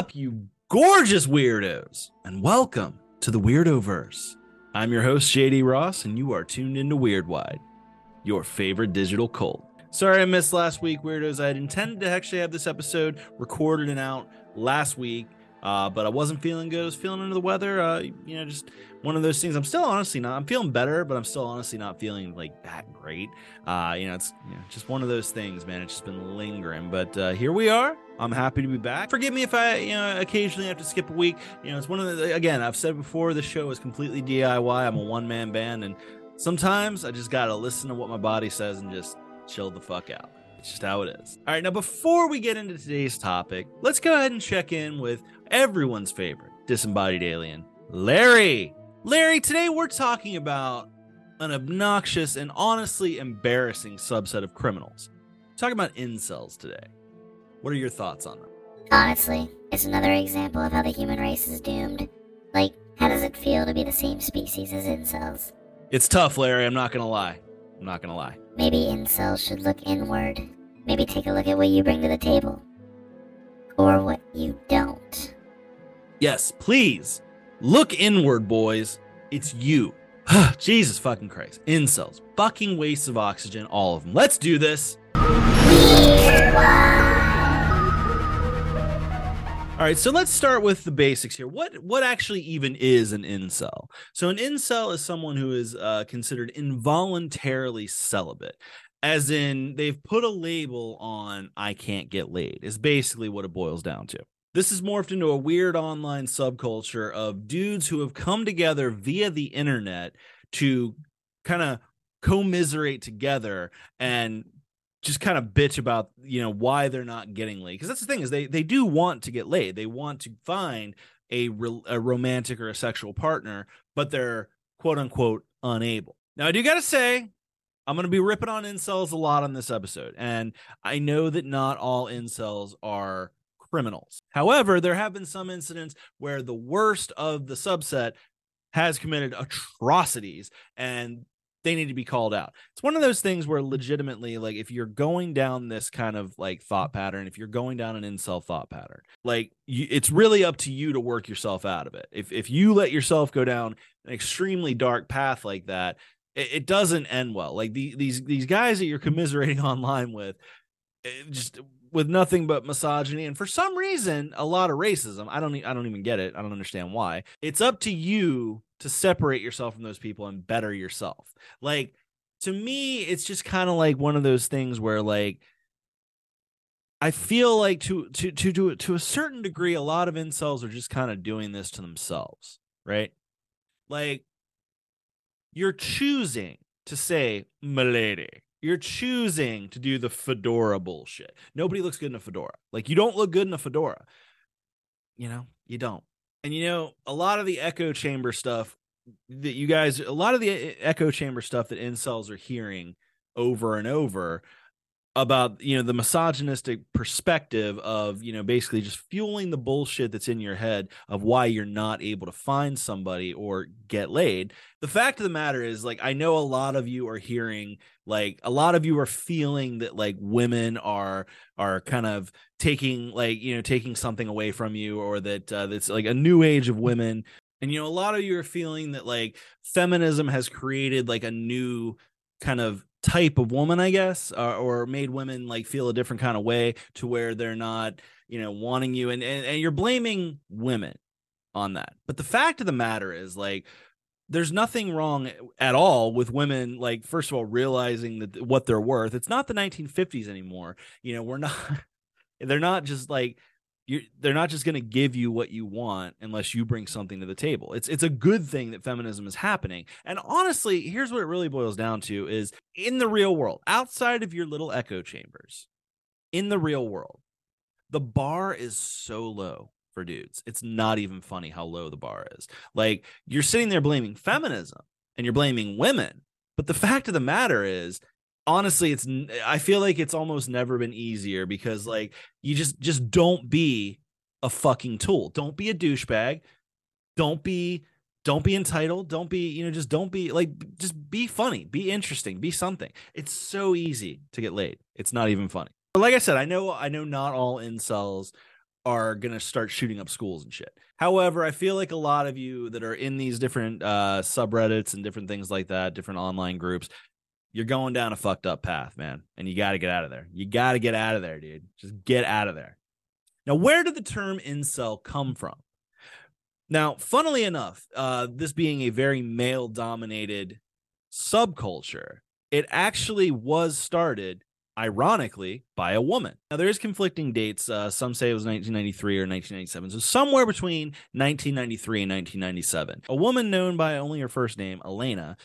up, you gorgeous weirdos? And welcome to the Weirdo Verse. I'm your host, JD Ross, and you are tuned into Weirdwide, your favorite digital cult. Sorry I missed last week, weirdos. I had intended to actually have this episode recorded and out last week, uh, but I wasn't feeling good. I was feeling under the weather. Uh, you know, just one of those things. I'm still honestly not. I'm feeling better, but I'm still honestly not feeling like that great. Uh, you know, it's you know, just one of those things, man. It's just been lingering, but uh, here we are. I'm happy to be back. Forgive me if I, you know, occasionally have to skip a week. You know, it's one of the again. I've said before, the show is completely DIY. I'm a one man band, and sometimes I just gotta listen to what my body says and just chill the fuck out. It's just how it is. All right, now before we get into today's topic, let's go ahead and check in with everyone's favorite disembodied alien, Larry. Larry, today we're talking about an obnoxious and honestly embarrassing subset of criminals. We're talking about incels today. What are your thoughts on them? Honestly, it's another example of how the human race is doomed. Like, how does it feel to be the same species as incels? It's tough, Larry. I'm not going to lie. I'm not going to lie. Maybe incels should look inward. Maybe take a look at what you bring to the table. Or what you don't. Yes, please. Look inward, boys. It's you. Jesus fucking Christ. Incels. Fucking wastes of oxygen, all of them. Let's do this. All right, so let's start with the basics here. What what actually even is an incel? So an incel is someone who is uh, considered involuntarily celibate, as in they've put a label on "I can't get laid." Is basically what it boils down to. This has morphed into a weird online subculture of dudes who have come together via the internet to kind of commiserate together and just kind of bitch about you know why they're not getting laid. Because that's the thing is they they do want to get laid. They want to find a, re- a romantic or a sexual partner but they're quote unquote unable. Now i do gotta say i'm gonna be ripping on incels a lot on this episode and i know that not all incels are criminals however there have been some incidents where the worst of the subset has committed atrocities and they need to be called out. It's one of those things where legitimately, like, if you're going down this kind of like thought pattern, if you're going down an incel thought pattern, like, you, it's really up to you to work yourself out of it. If if you let yourself go down an extremely dark path like that, it, it doesn't end well. Like the, these these guys that you're commiserating online with, eh, just with nothing but misogyny and for some reason a lot of racism. I don't I don't even get it. I don't understand why. It's up to you to separate yourself from those people and better yourself. Like to me, it's just kind of like one of those things where like I feel like to to to to to a certain degree, a lot of incels are just kind of doing this to themselves, right? Like you're choosing to say "milady." You're choosing to do the fedora bullshit. Nobody looks good in a fedora. Like you don't look good in a fedora. You know, you don't. And you know, a lot of the echo chamber stuff that you guys, a lot of the eh, echo chamber stuff that incels are hearing over and over about you know the misogynistic perspective of you know basically just fueling the bullshit that's in your head of why you're not able to find somebody or get laid. The fact of the matter is like i know a lot of you are hearing like a lot of you are feeling that like women are are kind of taking like you know taking something away from you or that uh, that's like a new age of women. And you know a lot of you are feeling that like feminism has created like a new kind of type of woman i guess or, or, made women like feel a different kind of way to where they're not you know wanting you and, and and you're blaming women on that. But the fact of the matter is like there's nothing wrong eh, at all with women like first of all realizing that what they're worth. It's not the 1950s anymore. You know we're not they're not just like you they're not just going to give you what you want unless you bring something to the table. It's it's a good thing that feminism is happening. And honestly, here's what it really boils down to is in the real world, outside of your little echo chambers, in the real world, the bar is so low for dudes. It's not even funny how low the bar is. Like you're sitting there blaming feminism and you're blaming women, but the fact of the matter is honestly it's i feel like it's almost never been easier because like you just just don't be a fucking tool. Don't be a douchebag. Don't be don't be entitled. Don't be you know just don't be like just be funny. Be interesting. Be something. It's so easy to get laid. It's not even funny. But like i said i know i know not all incels are going to start shooting up schools and shit. However, I feel like a lot of you that are in these different uh, subreddits and different things like that, different online groups, you're going down a fucked up path, man. And you got to get out of there. You got to get out of there, dude. Just get out of there. Now, where did the term incel come from? Now, funnily enough, uh, this being a very male dominated subculture, it actually was started ironically by a woman. Now there is conflicting dates. Uh, some say it was 1993 or 1997, so somewhere between 1993 and 1997. A woman known by only her first name, Elena,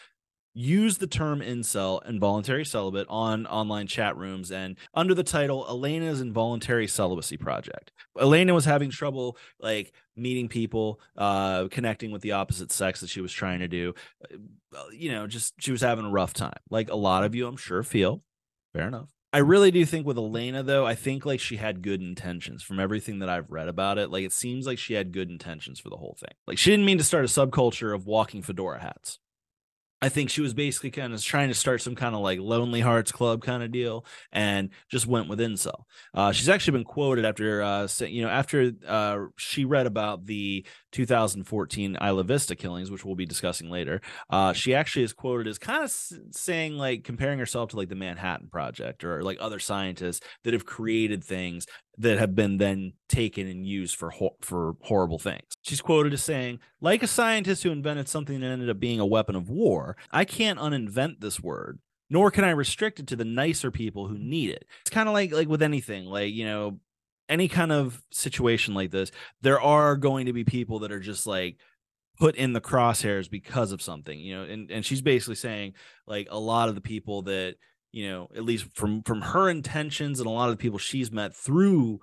used the term incel, involuntary celibate, on online chat rooms and under the title Elena's Involuntary Celibacy Project. Elena was having trouble like meeting people, uh, connecting with the opposite sex that she was trying to do. Uh, you know, just she was having a rough time. Like a lot of you, I'm sure, feel. Fair enough. I really do think with Elena though, I think like she had good intentions from everything that I've read about it. Like it seems like she had good intentions for the whole thing. Like she didn't mean to start a subculture of walking fedora hats. I think she was basically kind of trying to start some kind of like Lonely Hearts Club kind of deal, and just went with incel. Uh, she's actually been quoted after, uh, you know, after uh, she read about the 2014 Isla Vista killings, which we'll be discussing later. Uh, she actually is quoted as kind of saying like comparing herself to like the Manhattan Project or like other scientists that have created things that have been then taken and used for ho- for horrible things. She's quoted as saying, "Like a scientist who invented something that ended up being a weapon of war, I can't uninvent this word." Nor can I restrict it to the nicer people who need it. It's kind of like like with anything, like you know, any kind of situation like this, there are going to be people that are just like put in the crosshairs because of something, you know, and, and she's basically saying like a lot of the people that, you know, at least from from her intentions and a lot of the people she's met through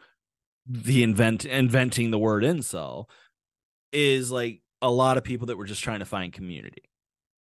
the invent inventing the word incel is like a lot of people that were just trying to find community.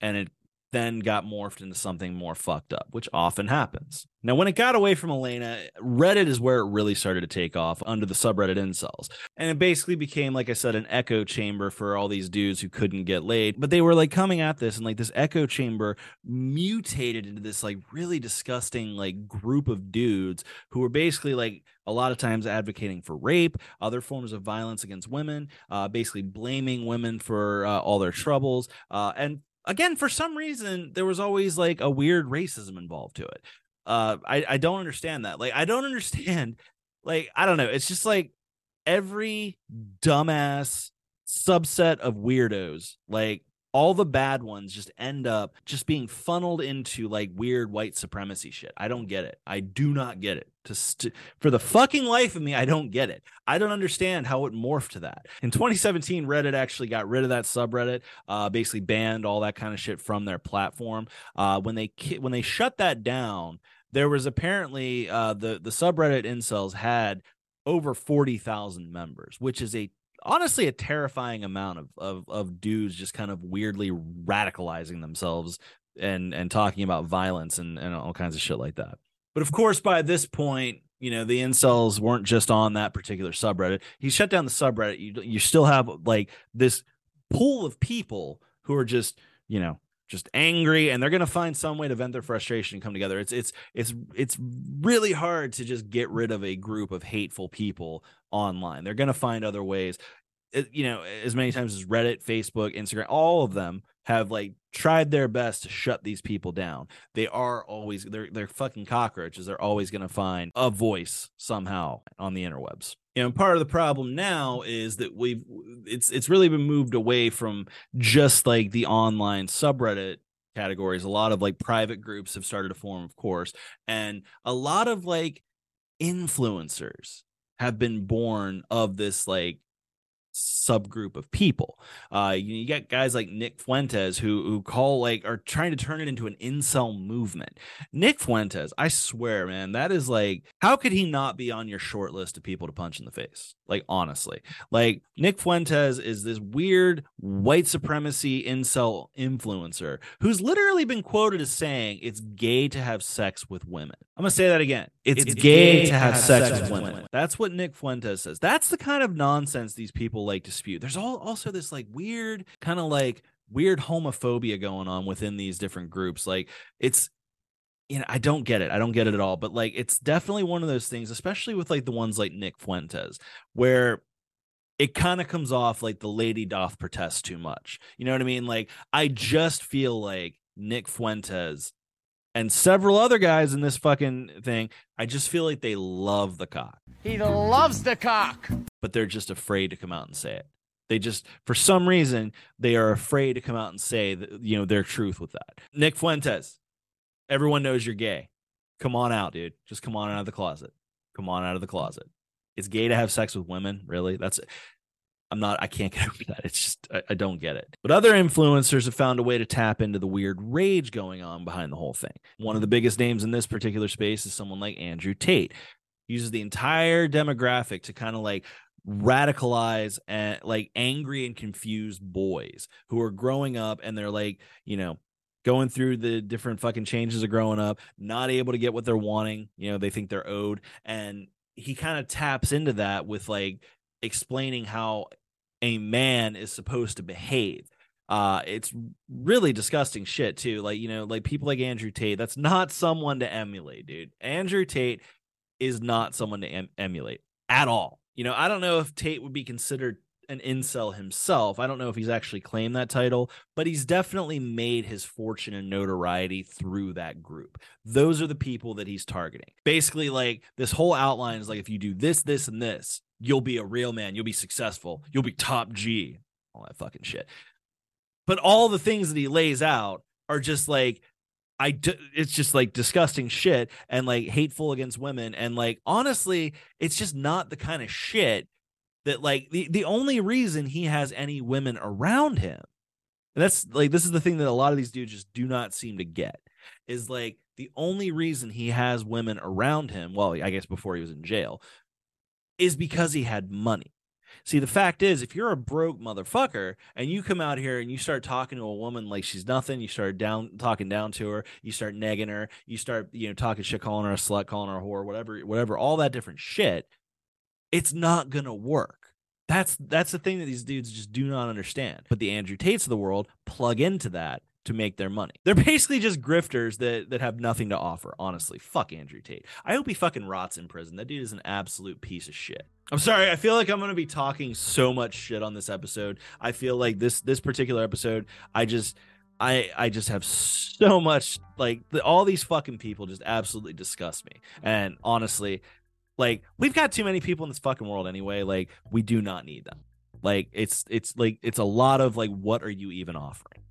And it then got morphed into something more fucked up, which often happens. Now, when it got away from Elena, Reddit is where it really started to take off under the subreddit incels. And it basically became, like I said, an echo chamber for all these dudes who couldn't get laid. But they were like coming at this, and like this echo chamber mutated into this like really disgusting like group of dudes who were basically like a lot of times advocating for rape, other forms of violence against women, uh, basically blaming women for uh, all their troubles, uh, and again for some reason there was always like a weird racism involved to it. Uh i i don't understand that. Like i don't understand like i don't know it's just like every dumbass subset of weirdos like all the bad ones just end up just being funneled into like weird white supremacy shit. I don't get it. I do not get it. To st- for the fucking life of me, I don't get it. I don't understand how it morphed to that. In 2017, Reddit actually got rid of that subreddit, uh, basically banned all that kind of shit from their platform. Uh, when they ki- when they shut that down, there was apparently uh, the the subreddit incels had over 40,000 members, which is a honestly a terrifying amount of, of of dudes just kind of weirdly radicalizing themselves and and talking about violence and, and all kinds of shit like that. But of course, by this point, you know the incels weren't just on that particular subreddit. He shut down the subreddit. You you still have like this pool of people who are just you know just angry and they're going to find some way to vent their frustration and come together. It's it's it's it's really hard to just get rid of a group of hateful people online. They're going to find other ways. It, you know as many times as reddit facebook instagram all of them have like tried their best to shut these people down. They are always they're they're fucking cockroaches. They're always going to find a voice somehow on the interwebs. Know part of the problem now is that we've it's it's really been moved away from just like the online subreddit categories. A lot of like private groups have started to form of course and a lot of like influencers have been born of this like subgroup of people. Uh, you, you get guys like Nick Fuentes who who call like are trying to turn it into an incel movement. Nick Fuentes, I swear, man, that is like how could he not be on your short list of people to punch in the face? Like honestly, like Nick Fuentes is this weird white supremacy incel influencer who's literally been quoted as saying it's gay to have sex with women. I'm gonna say that again. It's, it's gay, gay, to have, sex, sex, with women. women. That's what Nick Fuentes says. That's the kind of nonsense these people like dispute. There's all also this like weird kind of like weird homophobia going on within these different groups. Like it's you know, I don't get it. I don't get it at all. But like, it's definitely one of those things, especially with like the ones like Nick Fuentes, where it kind of comes off like the lady doth protest too much. You know what I mean? Like, I just feel like Nick Fuentes and several other guys in this fucking thing, I just feel like they love the cock. He loves the cock. But they're just afraid to come out and say it. They just, for some reason, they are afraid to come out and say that, you know, their truth with that. Nick Fuentes, everyone knows you're gay. Come on out, dude. Just come on out of the closet. Come on out of the closet. It's gay to have sex with women, really? That's I'm not, I can't get over that. It's just, I, I, don't get it. But other influencers have found a way to tap into the weird rage going on behind the whole thing. One of the biggest names in this particular space is someone like Andrew Tate. He uses the entire demographic to kind of like radicalize and like angry and confused boys who are growing up and they're like, you know, going through the different fucking changes of growing up, not able to get what they're wanting. You know, they think they're owed. And he kind of taps into that with like explaining how a man is supposed to behave. Uh, it's really disgusting shit too. Like you know, like people like Andrew Tate. That's not someone to emulate, dude. Andrew Tate is not someone to em- emulate at all. You know, I don't know if Tate would be considered an incel himself. I don't know if he's actually claimed that title, but he's definitely made his fortune and notoriety through that group. Those are the people that he's targeting. Basically, like this whole outline is like if you do this, this, and this, you'll be a real man, you'll be successful, you'll be top G, all that fucking shit. But all the things that he lays out are just like I do, it's just like disgusting shit and like hateful against women and like honestly, it's just not the kind of shit that like the the only reason he has any women around him. And that's like this is the thing that a lot of these dudes just do not seem to get is like the only reason he has women around him, well, I guess before he was in jail, is because he had money. See, the fact is, if you're a broke motherfucker and you come out here and you start talking to a woman like she's nothing, you start down talking down to her, you start negging her, you start, you know, talking shit, calling her a slut, calling her a whore, whatever, whatever, all that different shit, it's not gonna work. That's that's the thing that these dudes just do not understand. But the Andrew Tates of the world plug into that to make their money. They're basically just grifters that that have nothing to offer. Honestly, fuck Andrew Tate. I hope he fucking rots in prison. That dude is an absolute piece of shit. I'm sorry. I feel like I'm gonna be talking so much shit on this episode. I feel like this this particular episode, I just. I, I just have so much like the, all these fucking people just absolutely disgust me and honestly like we've got too many people in this fucking world anyway like we do not need them like it's it's like it's a lot of like what are you even offering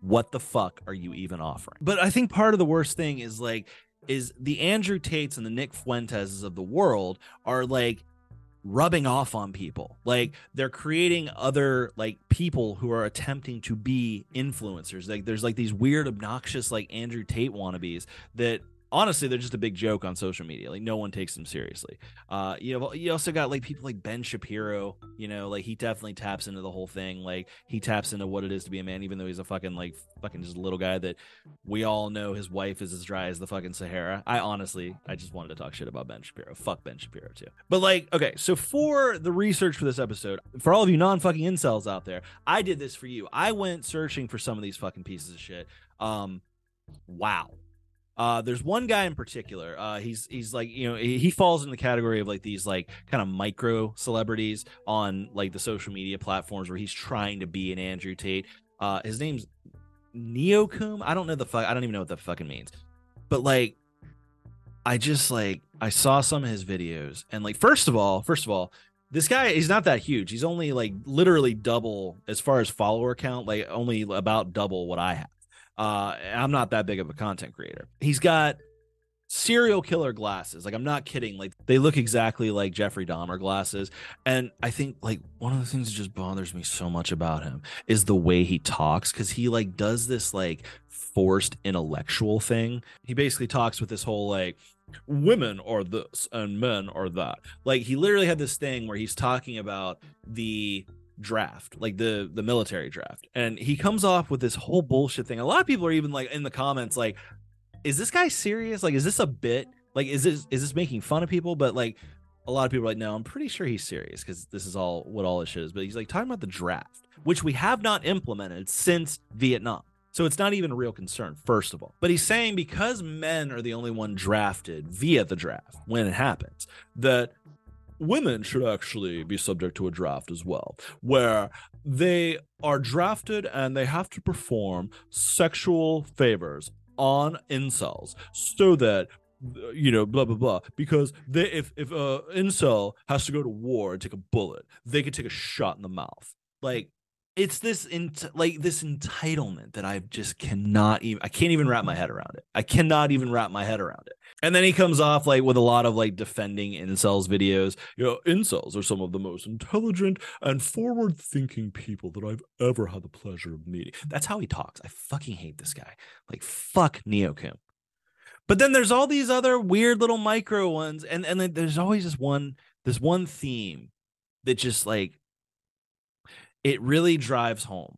what the fuck are you even offering? But I think part of the worst thing is like, is the Andrew Tates and the Nick Fuentes of the world are like rubbing off on people. Like they're creating other like people who are attempting to be influencers. Like there's like these weird, obnoxious like Andrew Tate wannabes that honestly they're just a big joke on social media. Like no one takes them seriously. Uh you know you also got like people like ben shapiro you know like he definitely taps into the whole thing. Like he taps into what it is to be a man even though he's a fucking like fucking just a little guy that we all know his wife is as dry as the fucking sahara. I honestly i just wanted to talk shit about ben shapiro. Fuck ben shapiro too. But like okay so for the research for this episode for all of you non-fucking incels out there i did this for you. I went searching for some of these fucking pieces of shit. Um wow uh, there's one guy in particular. Uh, he's he's like you know he, he falls in the category of like these like kind of micro celebrities on like the social media platforms where he's trying to be an Andrew Tate. Uh, his name's Neokum. I don't know the fuck. I don't even know what that fucking means. But like, I just like I saw some of his videos and like first of all, first of all, this guy he's not that huge. He's only like literally double as far as follower count, like only about double what I have. Uh, I'm not that big of a content creator. He's got serial killer glasses. Like I'm not kidding. Like they look exactly like Jeffrey Dahmer glasses. And I think like one of the things that just bothers me so much about him is the way he talks cuz he like does this like forced intellectual thing. He basically talks with this whole like women are this and men are that. Like he literally had this thing where he's talking about the draft, like the the military draft. And he comes off with this whole bullshit thing. A lot of people are even like in the comments like is this guy serious? Like is this a bit? Like is this is this making fun of people? But like a lot of people are like no, I'm pretty sure he's serious cuz this is all what all this shit is. But he's like talking about the draft, which we have not implemented since Vietnam. So it's not even a real concern, first of all. But he's saying because men are the only one drafted via the draft when it happens, that women should actually be subject to a draft as well, where they are drafted and they have to perform sexual favors on incels so that you know blah blah blah because they if if a incel has to go to war and take a bullet they could take a shot in the mouth like it's this like this entitlement that I just cannot even I can't even wrap my head around it. I cannot even wrap my head around it. And then he comes off like with a lot of like defending incels videos. You know, incels are some of the most intelligent and forward-thinking people that I've ever had the pleasure of meeting. That's how he talks. I fucking hate this guy. Like fuck Neo Kim. But then there's all these other weird little micro ones, and and then there's always this one this one theme that just like it really drives home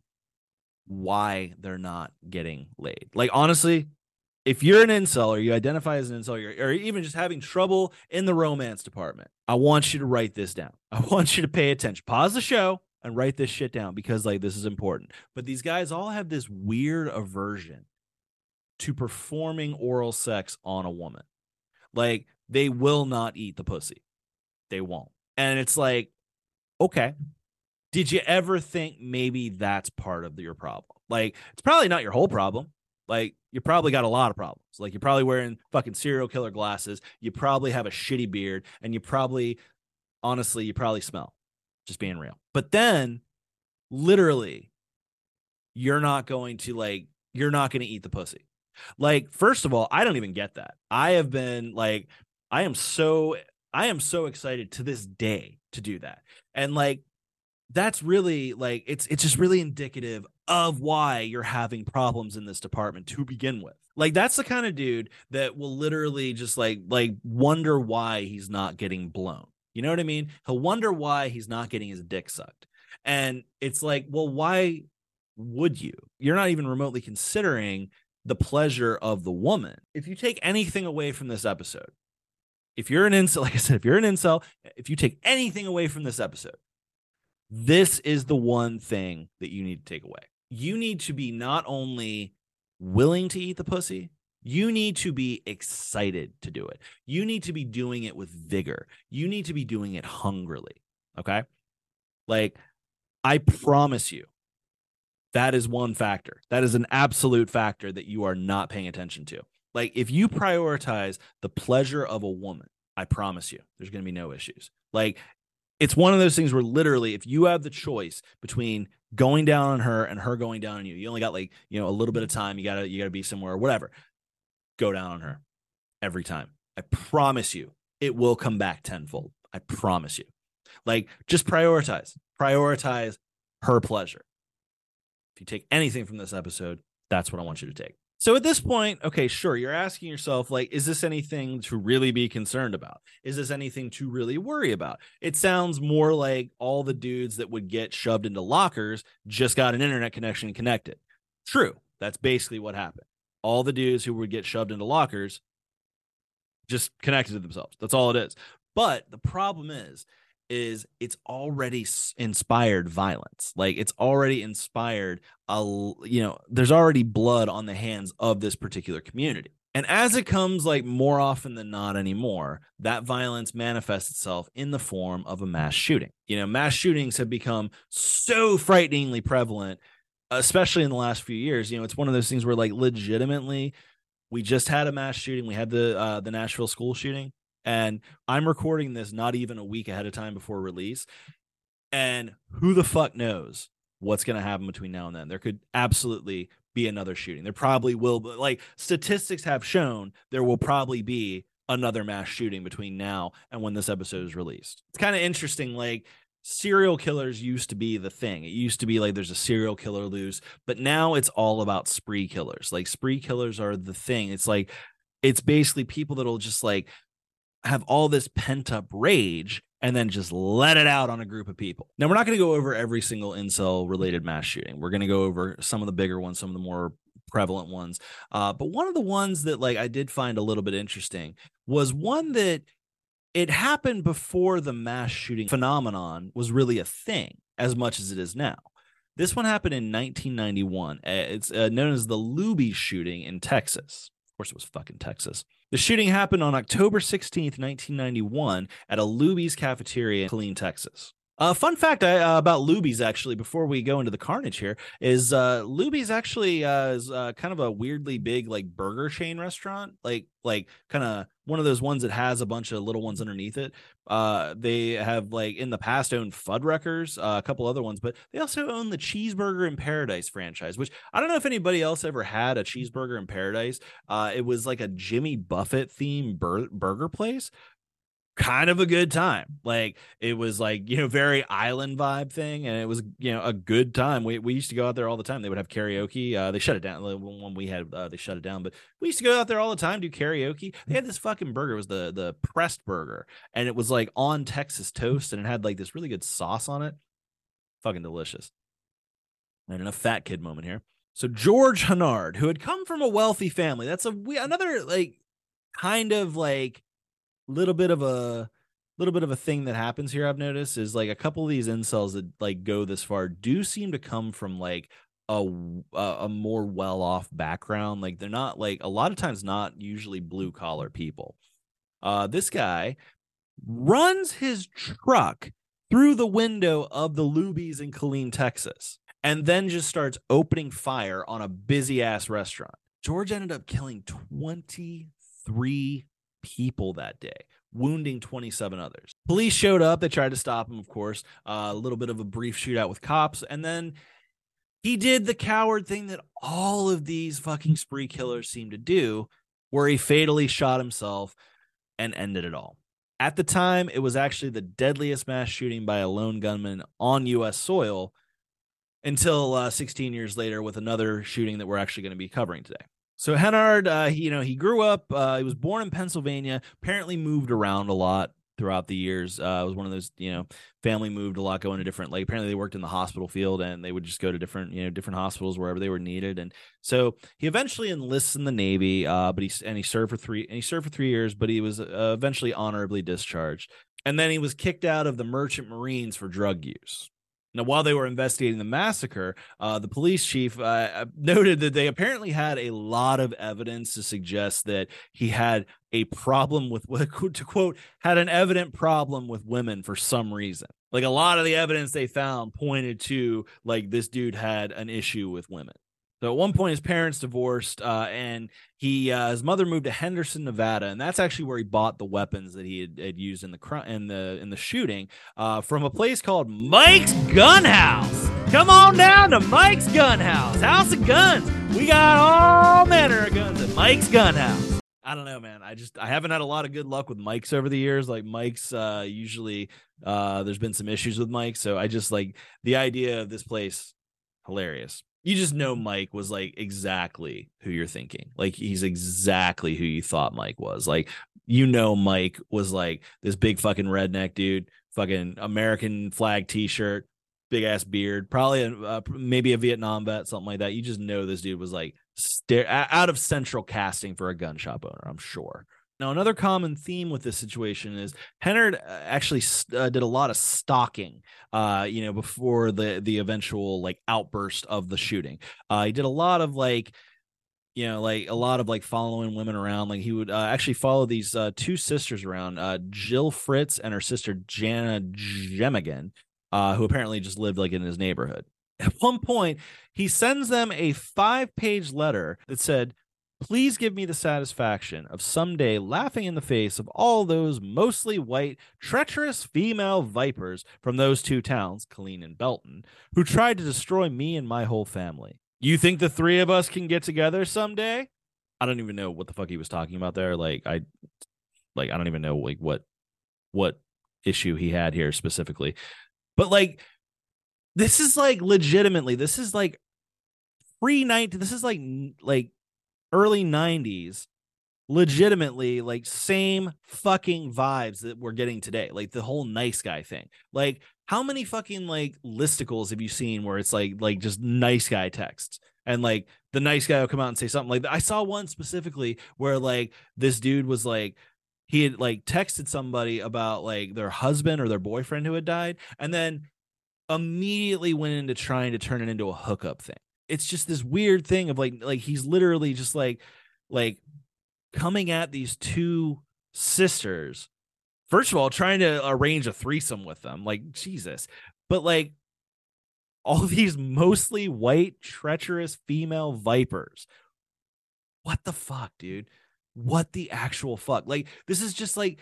why they're not getting laid. Like honestly, if you're an incel or you identify as an incel or, or even just having trouble in the romance department, I want you to write this down. I want you to pay attention. Pause the show and write this shit down because like this is important. But these guys all have this weird aversion to performing oral sex on a woman. Like they will not eat the pussy. They won't. And it's like, okay, did you ever think maybe that's part of your problem? Like, it's probably not your whole problem. Like, you probably got a lot of problems. Like, you're probably wearing fucking serial killer glasses. You probably have a shitty beard, and you probably, honestly, you probably smell. Just being real. But then, literally, you're not going to like, you're not going to eat the pussy. Like, first of all, I don't even get that. I have been like, I am so, I am so excited to this day to do that. And like, that's really like it's it's just really indicative of why you're having problems in this department to begin with. Like that's the kind of dude that will literally just like like wonder why he's not getting blown. You know what I mean? He'll wonder why he's not getting his dick sucked. And it's like, well, why would you? You're not even remotely considering the pleasure of the woman. If you take anything away from this episode, if you're an incel, like I said, if you're an incel, if you take anything away from this episode, this is the one thing that you need to take away. You need to be not only willing to eat the pussy, you need to be excited to do it. You need to be doing it with vigor. You need to be doing it hungrily. Okay. Like, I promise you, that is one factor. That is an absolute factor that you are not paying attention to. Like, if you prioritize the pleasure of a woman, I promise you, there's going to be no issues. Like, it's one of those things where literally if you have the choice between going down on her and her going down on you you only got like you know a little bit of time you gotta you gotta be somewhere or whatever go down on her every time. I promise you it will come back tenfold. I promise you. Like just prioritize prioritize her pleasure. If you take anything from this episode that's what i want you to take so at this point, okay, sure, you're asking yourself, like, is this anything to really be concerned about? Is this anything to really worry about? It sounds more like all the dudes that would get shoved into lockers just got an internet connection connected. True. That's basically what happened. All the dudes who would get shoved into lockers just connected to themselves. That's all it is. But the problem is, is it's already inspired violence. Like it's already inspired a you know there's already blood on the hands of this particular community. And as it comes like more often than not anymore that violence manifests itself in the form of a mass shooting. You know mass shootings have become so frighteningly prevalent especially in the last few years. You know it's one of those things where like legitimately we just had a mass shooting. We had the uh, the nashville school shooting and I'm recording this not even a week ahead of time before release. And who the fuck knows what's going to happen between now and then? There could absolutely be another shooting. There probably will, but like statistics have shown, there will probably be another mass shooting between now and when this episode is released. It's kind of interesting. Like serial killers used to be the thing. It used to be like there's a serial killer loose, but now it's all about spree killers. Like spree killers are the thing. It's like it's basically people that'll just like have all this pent up rage and then just let it out on a group of people. Now, we're not going to go over every single incel related mass shooting. We're going to go over some of the bigger ones, some of the more prevalent ones. Uh, but one of the ones that like I did find a little bit interesting was one that it happened before the mass shooting phenomenon was really a thing as much as it is now. This one happened in 1991. Uh, It's uh, known as the Luby shooting in Texas. Of course, it was fucking Texas. The shooting happened on October 16th, 1991, at a Luby's cafeteria in Killeen, Texas. Uh, fun fact uh, about Luby's actually, before we go into the carnage here, is uh, Luby's actually uh, is uh, kind of a weirdly big like burger chain restaurant, like like kind of one of those ones that has a bunch of little ones underneath it. Uh, they have like in the past owned Fuddruckers, uh, a couple other ones, but they also own the Cheeseburger in Paradise franchise, which I don't know if anybody else ever had a Cheeseburger in Paradise. Uh, it was like a Jimmy Buffett themed bur- burger place kind of a good time. Like it was like, you know, very island vibe thing. And it was, you know, a good time. We, we used to go out there all the time. They would have karaoke. Uh, they shut it down when we had, uh, they shut it down, but we used to go out there all the time, do karaoke. They had this fucking burger. It was the, the pressed burger and it was like on Texas toast and it had like this really good sauce on it. Fucking delicious. And in a fat kid moment here. So George Hennard, who had come from a wealthy family, that's a we another like kind of like little bit of a little bit of a thing that happens here. I've noticed is like a couple of these incels that like go this far do seem to come from like a a more well off background. Like they're not like a lot of times not usually blue collar people. Uh, this guy runs his truck through the window of the Luby's in Killeen, Texas, and then just starts opening fire on a busy ass restaurant. George ended up killing 23 people that day, wounding 27 others. Police showed up. They tried to stop him, of course. Uh, a little bit of a brief shootout with cops. And then he did the coward thing that all of these fucking spree killers seem to do, where he fatally shot himself and ended it all. At the time, it was actually the deadliest mass shooting by a lone gunman on U.S. soil until uh, 16 years later with another shooting that we're actually going to be covering today. So Hennard, uh, he, you know, he grew up. Uh, he was born in Pennsylvania. Apparently, moved around a lot throughout the years. Uh, it was one of those, you know, family moved a lot, going to different. Like apparently, they worked in the hospital field, and they would just go to different, you know, different hospitals wherever they were needed. And so he eventually enlists in the Navy. Uh, but he and he served for three and he served for three years, but he was uh, eventually honorably discharged. And then he was kicked out of the Merchant Marines for drug use. Now, while they were investigating the massacre, uh, the police chief uh, noted that they apparently had a lot of evidence to suggest that he had a problem with, to quote, had an evident problem with women for some reason. Like a lot of the evidence they found pointed to like this dude had an issue with women. So at one point, his parents divorced, uh, and he uh, his mother moved to Henderson, Nevada, and that's actually where he bought the weapons that he had, had used in the cr- in the in the shooting uh, from a place called Mike's Gun House. Come on down to Mike's Gun House, House of Guns. We got all manner of guns at Mike's Gun House. I don't know, man. I just I haven't had a lot of good luck with Mike's over the years. Like Mike's, uh, usually uh, there's been some issues with Mike, so I just like the idea of this place hilarious you just know Mike was like exactly who you're thinking. Like he's exactly who you thought Mike was. Like you know Mike was like this big fucking redneck dude, fucking American flag t-shirt, big ass beard, probably a, uh, maybe a Vietnam vet, something like that. You just know this dude was like stare out of central casting for a gun shop owner, I'm sure. Now, another common theme with this situation is Hennard uh, actually uh, did a lot of stalking, uh, you know, before the the eventual like outburst of the shooting. Uh, he did a lot of like, you know, like a lot of like following women around. Like he would uh, actually follow these uh, two sisters around, Jill Fritz and her sister Jana Jernigan, who apparently just lived like in his neighborhood. At one point, he sends them a five page letter that said, Please give me the satisfaction of someday laughing in the face of all those mostly white, treacherous female vipers from those two towns, Killeen and Belton, who tried to destroy me and my whole family. You think the three of us can get together someday? I don't even know what the fuck he was talking about there. Like I like I don't even know like what what issue he had here specifically. But like this is like legitimately this is like pre night this is like like early 90s legitimately like same fucking vibes that we're getting today like the whole nice guy thing like how many fucking like listicles have you seen where it's like like just nice guy texts and like the nice guy will come out and say something like i saw one specifically where like this dude was like he had like texted somebody about like their husband or their boyfriend who had died and then immediately went into trying to turn it into a hookup thing. It's just this weird thing of like like he's literally just like like coming at these two sisters. First of all, trying to arrange a threesome with them, like Jesus. But like all these mostly white, treacherous female vipers. What the fuck, dude? What the actual fuck? Like, this is just like,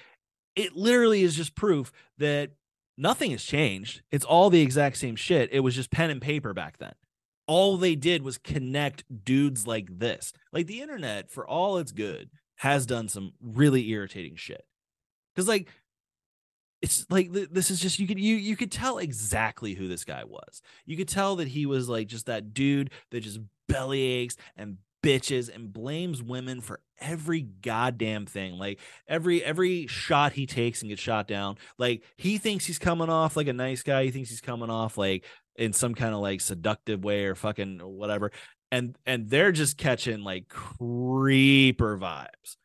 it literally is just proof that nothing has changed. It's all the exact same shit. It was just pen and paper back then. All they did was connect dudes like this. Like, the internet, for all it's good, has done some really irritating shit. Cause, like, it's like this is just you could you you could tell exactly who this guy was. You could tell that he was like just that dude that just belly aches and bitches and blames women for every goddamn thing. Like every every shot he takes and gets shot down. Like he thinks he's coming off like a nice guy. He thinks he's coming off like in some kind of like seductive way or fucking whatever. And and they're just catching like creeper vibes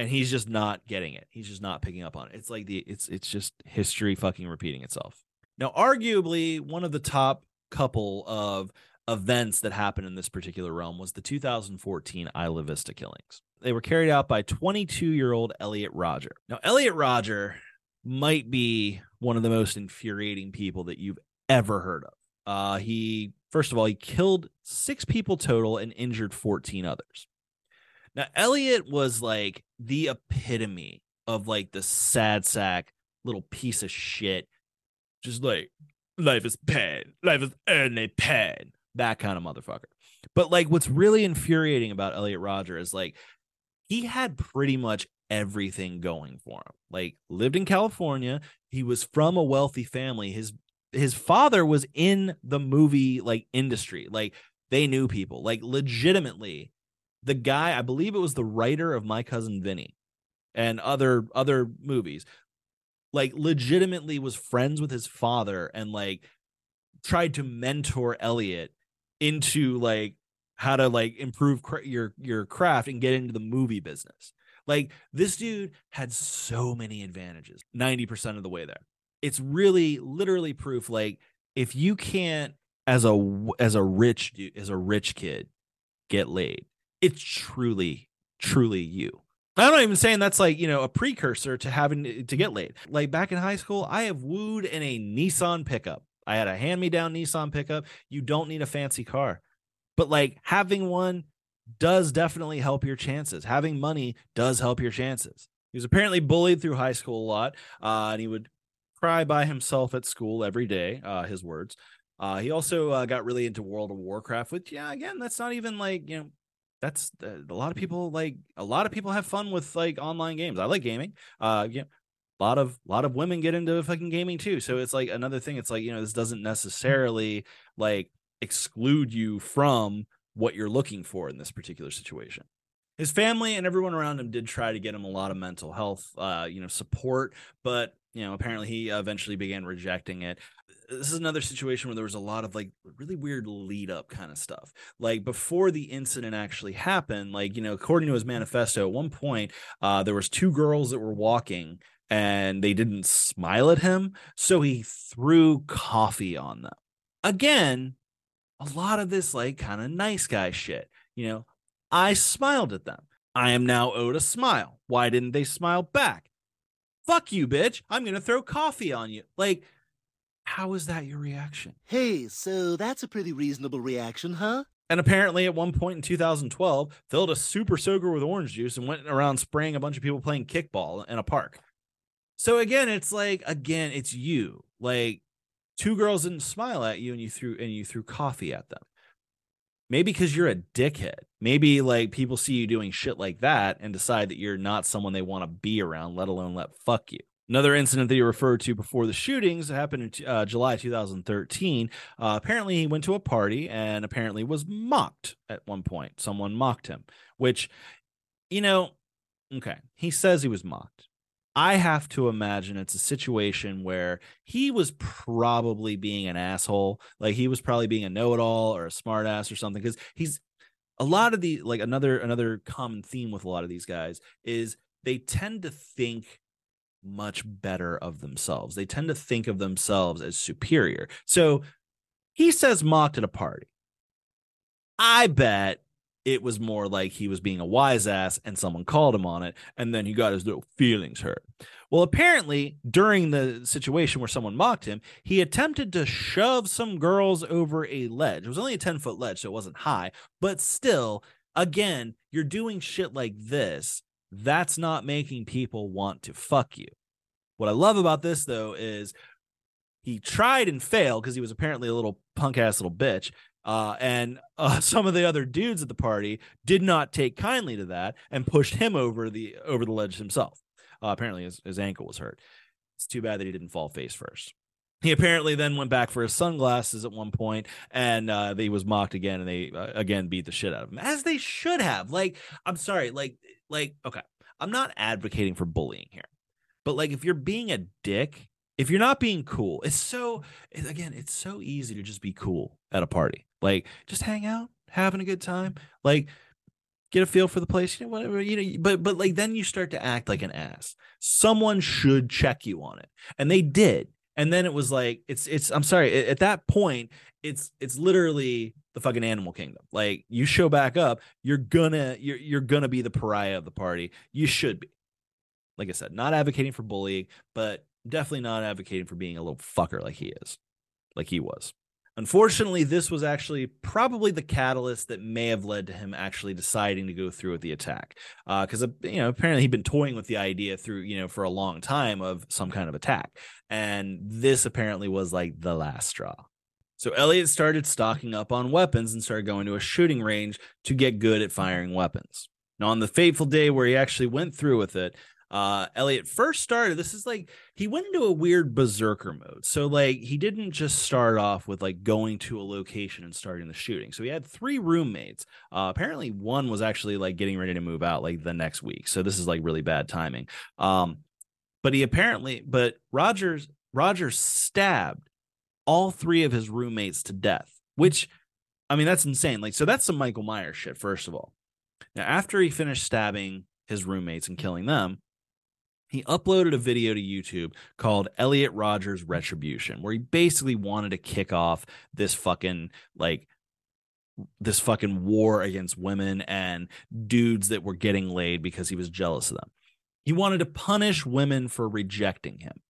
and he's just not getting it. He's just not picking up on it. It's like the it's it's just history fucking repeating itself. Now, arguably one of the top couple of events that happened in this particular realm was the 2014 Isla Vista killings. They were carried out by 22-year-old Elliot Rodger Now, Elliot Rodger might be one of the most infuriating people that you've ever heard of. Uh, he first of all, he killed six people total and injured 14 others. Now, Elliot was like the epitome of like the sad sack little piece of shit. Just like life is pain, life is only pain. That kind of motherfucker. But like what's really infuriating about Elliot Rodger is like he had pretty much everything going for him. Like lived in California, he was from a wealthy family. His his father was in the movie like industry. Like they knew people. Like legitimately the guy, I believe it was the writer of My Cousin Vinny and other other movies, like legitimately was friends with his father and like tried to mentor Elliot into like how to like improve your your craft and get into the movie business. Like this dude had so many advantages, 90% of the way there. It's really literally proof like if you can't as a as a rich dude, as a rich kid get laid, it's truly, truly you. I'm not even saying that's like, you know, a precursor to having to get laid. Like back in high school, I have wooed in a Nissan pickup. I had a hand me down Nissan pickup. You don't need a fancy car, but like having one does definitely help your chances. Having money does help your chances. He was apparently bullied through high school a lot, uh, and he would cry by himself at school every day. Uh, his words. Uh, he also uh, got really into World of Warcraft, which, yeah, again, that's not even like you know that's uh, a lot of people like a lot of people have fun with like online games. I like gaming. Uh, yeah, a lot of a lot of women get into fucking gaming too. So it's like another thing. It's like you know this doesn't necessarily like exclude you from what you're looking for in this particular situation. His family and everyone around him did try to get him a lot of mental health, uh, you know, support, but you know, apparently he eventually began rejecting it this is another situation where there was a lot of like really weird lead up kind of stuff. Like before the incident actually happened, like you know, according to his manifesto, at one point uh, there was two girls that were walking and they didn't smile at him, so he threw coffee on them. Again, a lot of this like kind of nice guy shit. You know, I smiled at them. I am now owed a smile. Why didn't they smile back? Fuck you, bitch. I'm gonna throw coffee on you. Like how is that your reaction? Hey, so that's a pretty reasonable reaction, huh? And apparently, at one point in 2012, filled a super soaker with orange juice and went around spraying a bunch of people playing kickball in a park. So again, it's like again, it's you. Like two girls didn't smile at you, and you threw and you threw coffee at them. Maybe because you're a dickhead. Maybe like people see you doing shit like that and decide that you're not someone they want to be around, let alone let fuck you. Another incident that he referred to before the shootings happened in uh, July 2013. Uh, apparently, he went to a party and apparently was mocked at one point. Someone mocked him, which, you know, okay, he says he was mocked. I have to imagine it's a situation where he was probably being an asshole. Like he was probably being a know it all or a smartass or something. Because he's a lot of the, like another, another common theme with a lot of these guys is they tend to think much better of themselves. They tend to think of themselves as superior. So he says mocked at a party. I bet it was more like he was being a wise ass and someone called him on it and then he got his little feelings hurt. Well, apparently, during the situation where someone mocked him, he attempted to shove some girls over a ledge. It was only a 10 foot ledge, so it wasn't high, but still, again, you're doing shit like this. That's not making people want to fuck you. What I love about this, though, is he tried and failed because he was apparently a little punk ass little bitch. Uh, and uh, some of the other dudes at the party did not take kindly to that and pushed him over the over the ledge himself. Uh, apparently, his, his ankle was hurt. It's too bad that he didn't fall face first. He apparently then went back for his sunglasses at one point, and uh, he was mocked again, and they uh, again beat the shit out of him, as they should have. Like, I'm sorry, like, like, okay, I'm not advocating for bullying here, but like, if you're being a dick, if you're not being cool, it's so again, it's so easy to just be cool at a party, like just hang out, having a good time, like get a feel for the place, you know, whatever, you know, but but like then you start to act like an ass. Someone should check you on it. And they did. And then it was like it's it's I'm sorry, at that point, it's it's literally the fucking animal kingdom. Like you show back up, you're gonna you're you're gonna be the pariah of the party. You should be. Like I said, not advocating for bullying, but definitely not advocating for being a little fucker like he is. Like he was. Unfortunately, this was actually probably the catalyst that may have led to him actually deciding to go through with the attack. Because uh, you know, apparently he'd been toying with the idea through you know for a long time of some kind of attack, and this apparently was like the last straw. So Elliot started stocking up on weapons and started going to a shooting range to get good at firing weapons. Now, on the fateful day where he actually went through with it, uh Elliot first started this is like he went into a weird berserker mode. So like he didn't just start off with like going to a location and starting the shooting. So he had three roommates. Uh apparently one was actually like getting ready to move out like the next week. So this is like really bad timing. Um but he apparently but Rodgers Rodgers stabbed all three of his roommates to death, which I mean that's insane. Like so that's some Michael Myers shit first of all. Now after he finished stabbing his roommates and killing them, he uploaded a video to YouTube called Elliot Rodger's Retribution, where he basically wanted to kick off this fucking like this fucking war against women and dudes that were getting laid because he was jealous of them. He wanted to punish women for rejecting him.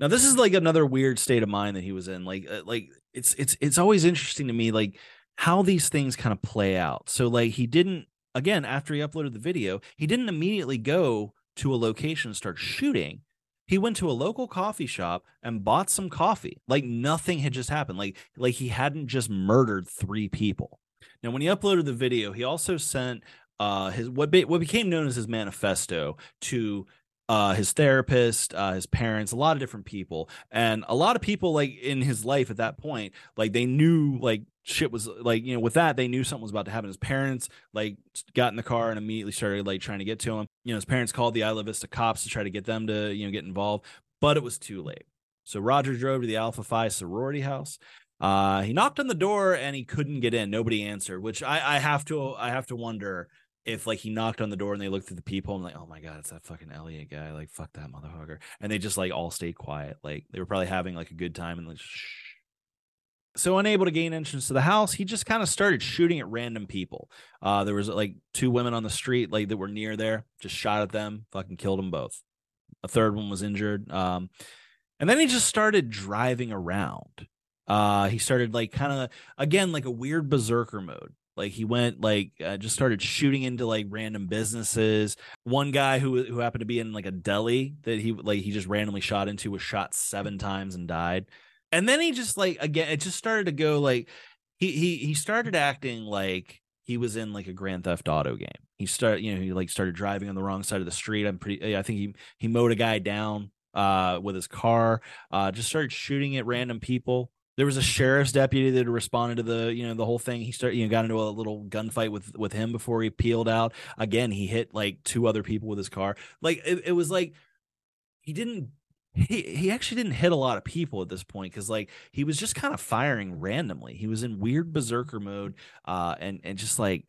Now this is like another weird state of mind that he was in. Like uh, like it's it's it's always interesting to me like how these things kind of play out. So like he didn't again after he uploaded the video, he didn't immediately go to a location and start shooting, he went to a local coffee shop and bought some coffee. Like nothing had just happened. Like like he hadn't just murdered three people. Now, when he uploaded the video, he also sent uh his what be, what became known as his manifesto to uh his therapist uh his parents a lot of different people and a lot of people like in his life at that point like they knew like shit was like you know with that they knew something was about to happen his parents like got in the car and immediately started like trying to get to him you know his parents called the isla vista cops to try to get them to you know get involved but it was too late so rodger drove to the alpha phi sorority house uh he knocked on the door and he couldn't get in nobody answered which i i have to i have to wonder if like he knocked on the door and they looked through the people and like, oh my god, it's that fucking Elliot guy. Like, fuck that motherfucker. And they just like all stayed quiet. Like they were probably having like a good time and like shh. So unable to gain entrance to the house, he just kind of started shooting at random people. Uh, there was like two women on the street like that were near there, just shot at them, fucking killed them both. A third one was injured. Um, and then he just started driving around. Uh, he started like kind of again like a weird berserker mode like he went like uh, just started shooting into like random businesses. One guy who who happened to be in like a deli that he like he just randomly shot into was shot seven times and died. And then he just like again it just started to go like he he he started acting like he was in like a Grand Theft Auto game. He started you know he like started driving on the wrong side of the street. I'm pretty I think he he mowed a guy down uh with his car. Uh just started shooting at random people there was a sheriff's deputy that responded to the you know the whole thing he started you know got into a little gunfight with with him before he peeled out again he hit like two other people with his car like it, it was like he didn't he he actually didn't hit a lot of people at this point because like he was just kind of firing randomly. He was in weird berserker mode uh and and just like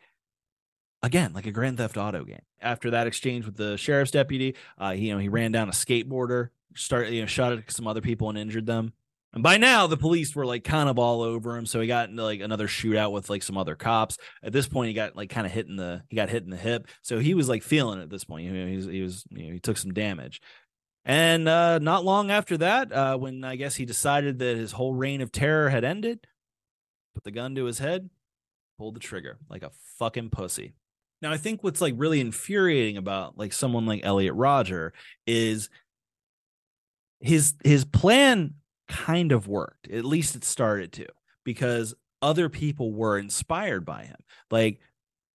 again like a grand theft auto game. After that exchange with the sheriff's deputy uh he, you know he ran down a skateboarder started you know shot at some other people and injured them. And by now the police were like kind of all over him so he got into like another shootout with like some other cops. At this point he got like kind of hit in the he got hit in the hip so he was like feeling it at this point. You know, he was he was you know he took some damage and uh not long after that uh when i guess he decided that his whole reign of terror had ended put the gun to his head pulled the trigger like a fucking pussy now, I think what's like really infuriating about like someone like Elliot Rodger is his his plan kind of worked. At least it started to because other people were inspired by him. Like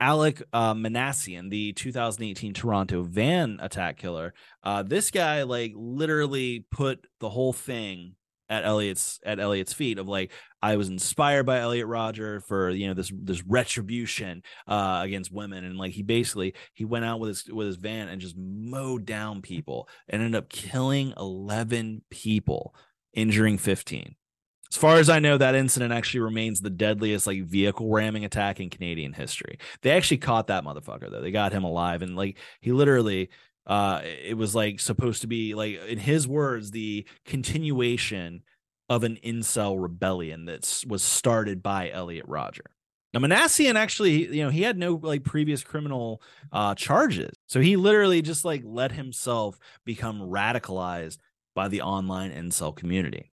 Alek uh, Minassian, the 2018 Toronto van attack killer. Uh, this guy like literally put the whole thing at Elliot's at Elliot's feet of like I was inspired by Elliot Rodger for you know this this retribution uh, against women and like he basically he went out with his with his van and just mowed down people and ended up killing 11 people injuring 15 as far as I know, that incident actually remains the deadliest like vehicle ramming attack in Canadian history. They actually caught that motherfucker though. They got him alive and like he literally uh it was like supposed to be like in his words the continuation of an incel rebellion that was started by Elliot Rodger. Now Minassian actually, you know, he had no like previous criminal uh charges. So he literally just like let himself become radicalized by the online incel community.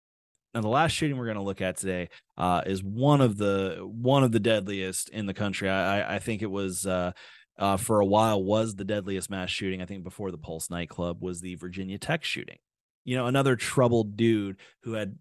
Now the last shooting we're going to look at today uh, is one of the one of the deadliest in the country. I, I think it was uh, uh, for a while was the deadliest mass shooting. I think before the Pulse nightclub was the Virginia Tech shooting. You know, another troubled dude who had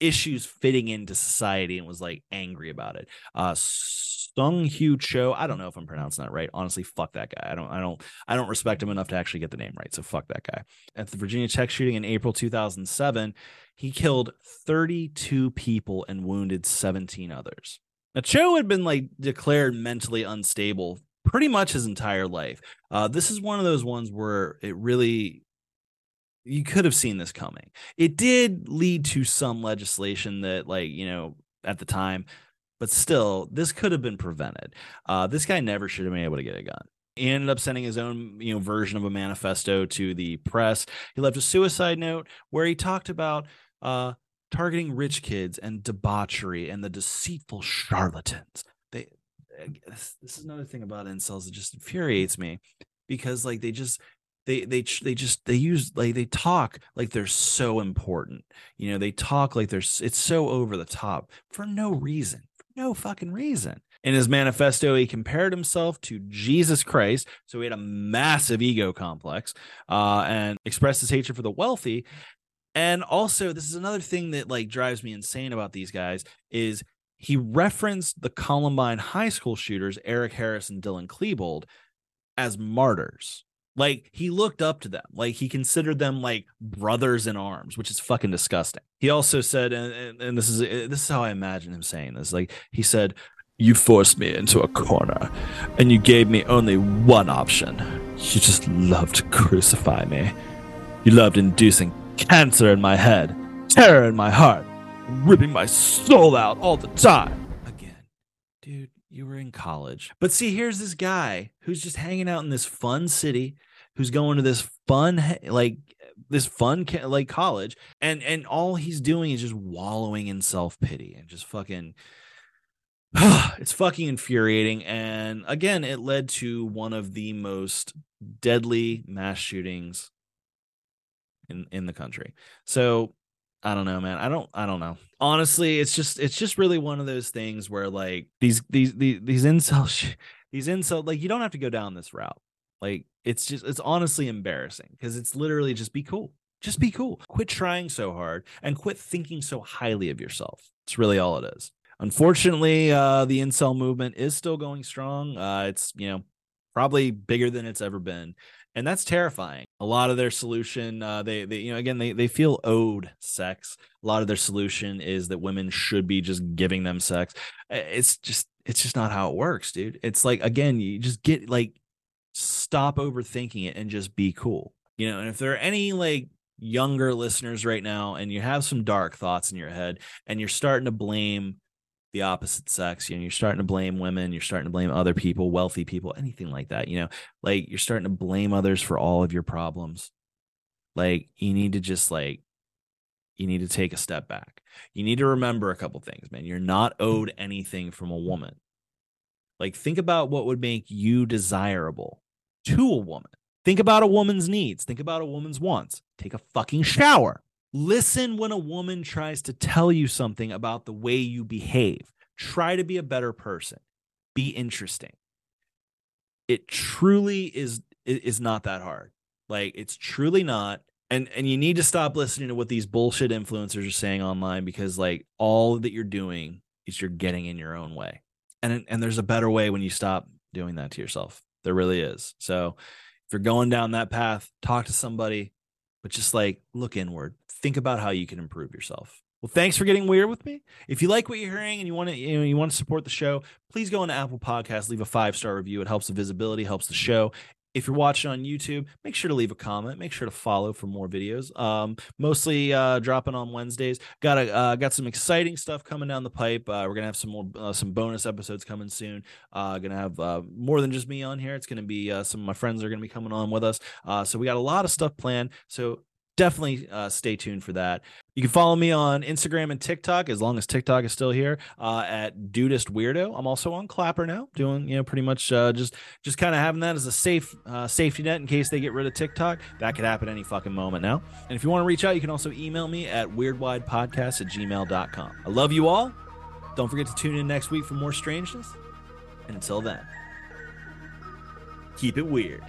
issues fitting into society and was like angry about it. Uh Seung-Hui Cho, I don't know if I'm pronouncing that right. Honestly, fuck that guy. I don't I don't I don't respect him enough to actually get the name right. So fuck that guy. At the Virginia Tech shooting in April 2007, he killed 32 people and wounded 17 others. Now Cho had been like declared mentally unstable pretty much his entire life. Uh, this is one of those ones where it really you could have seen this coming. It did lead to some legislation that, like, you know, at the time, but still, this could have been prevented. Uh, this guy never should have been able to get a gun. He ended up sending his own, you know, version of a manifesto to the press. He left a suicide note where he talked about uh, targeting rich kids and debauchery and the deceitful charlatans. They, this, this is another thing about incels that just infuriates me because, like, they just they they they just they use like they talk like they're so important you know they talk like they're it's so over the top for no reason for no fucking reason. In his manifesto he compared himself to jesus christ so he had a massive ego complex uh, and expressed his hatred for the wealthy. And also this is another thing that like drives me insane about these guys is he referenced the columbine high school shooters eric harris and dylan klebold as martyrs like he looked up to them, like he considered them like brothers in arms, which is fucking disgusting. He also said, and, and, and this is eh, this is how I imagine him saying this. Like he said, "You forced me into a corner, and you gave me only one option. You just loved to crucify me. You loved inducing cancer in my head, terror in my heart, ripping my soul out all the time." Again, dude, you were in college. But see, here's this guy who's just hanging out in this fun city, who's going to this fun like this fun like college and and all he's doing is just wallowing in self-pity and just fucking it's fucking infuriating and again it led to one of the most deadly mass shootings in in the country. So I don't know, man. I don't I don't know. Honestly, it's just it's just really one of those things where like these these these these sh- these incel like you don't have to go down this route. Like it's just it's honestly embarrassing because it's literally just be cool. Just be cool. Quit trying so hard and quit thinking so highly of yourself. It's really all it is. Unfortunately, uh the incel movement is still going strong. Uh it's, you know, probably bigger than it's ever been and that's terrifying a lot of their solution uh, they, they you know again they, they feel owed sex a lot of their solution is that women should be just giving them sex it's just it's just not how it works dude it's like again you just get like stop overthinking it and just be cool you know and if there are any like younger listeners right now and you have some dark thoughts in your head and you're starting to blame the opposite sex. You know, you're starting to blame women, you're starting to blame other people, wealthy people, anything like that. You know, like you're starting to blame others for all of your problems. Like you need to just like you need to take a step back. You need to remember a couple things, man. You're not mm-hmm. owed anything from a woman. Like think about what would make you desirable to a woman. Think about a woman's needs. Think about a woman's wants. Take a fucking shower. Listen when a woman tries to tell you something about the way you behave. Try to be a better person. Be interesting. It truly is is not that hard. Like it's truly not. And and you need to stop listening to what these bullshit influencers are saying online because like all that you're doing is you're getting in your own way. And and there's a better way when you stop doing that to yourself. There really is. So if you're going down that path, talk to somebody, but just like look inward think about how you can improve yourself. Well, thanks for getting weird with me. If you like what you're hearing and you want to, you know, you want to support the show, please go into Apple Podcasts, leave a five star review. It helps the visibility, helps the show. If you're watching on YouTube, make sure to leave a comment. Make sure to follow for more videos. Um, mostly uh, dropping on Wednesdays. Got a uh, got some exciting stuff coming down the pipe. Uh, we're gonna have some more uh, some bonus episodes coming soon. Uh, gonna have uh, more than just me on here. It's gonna be some of my friends are gonna be coming on with us. Uh, so we got a lot of stuff planned. So definitely uh, stay tuned for that. You can follow me on Instagram and TikTok as long as TikTok is still here uh, at Dudist Weirdo. I'm also on Clapper now, doing you know pretty much uh, just just kind of having that as a safe uh, safety net in case they get rid of TikTok. That could happen any fucking moment now. And if you want to reach out, you can also email me at weirdwidepodcast at gmail.com. I love you all. Don't forget to tune in next week for more strangeness. And until then, keep it weird.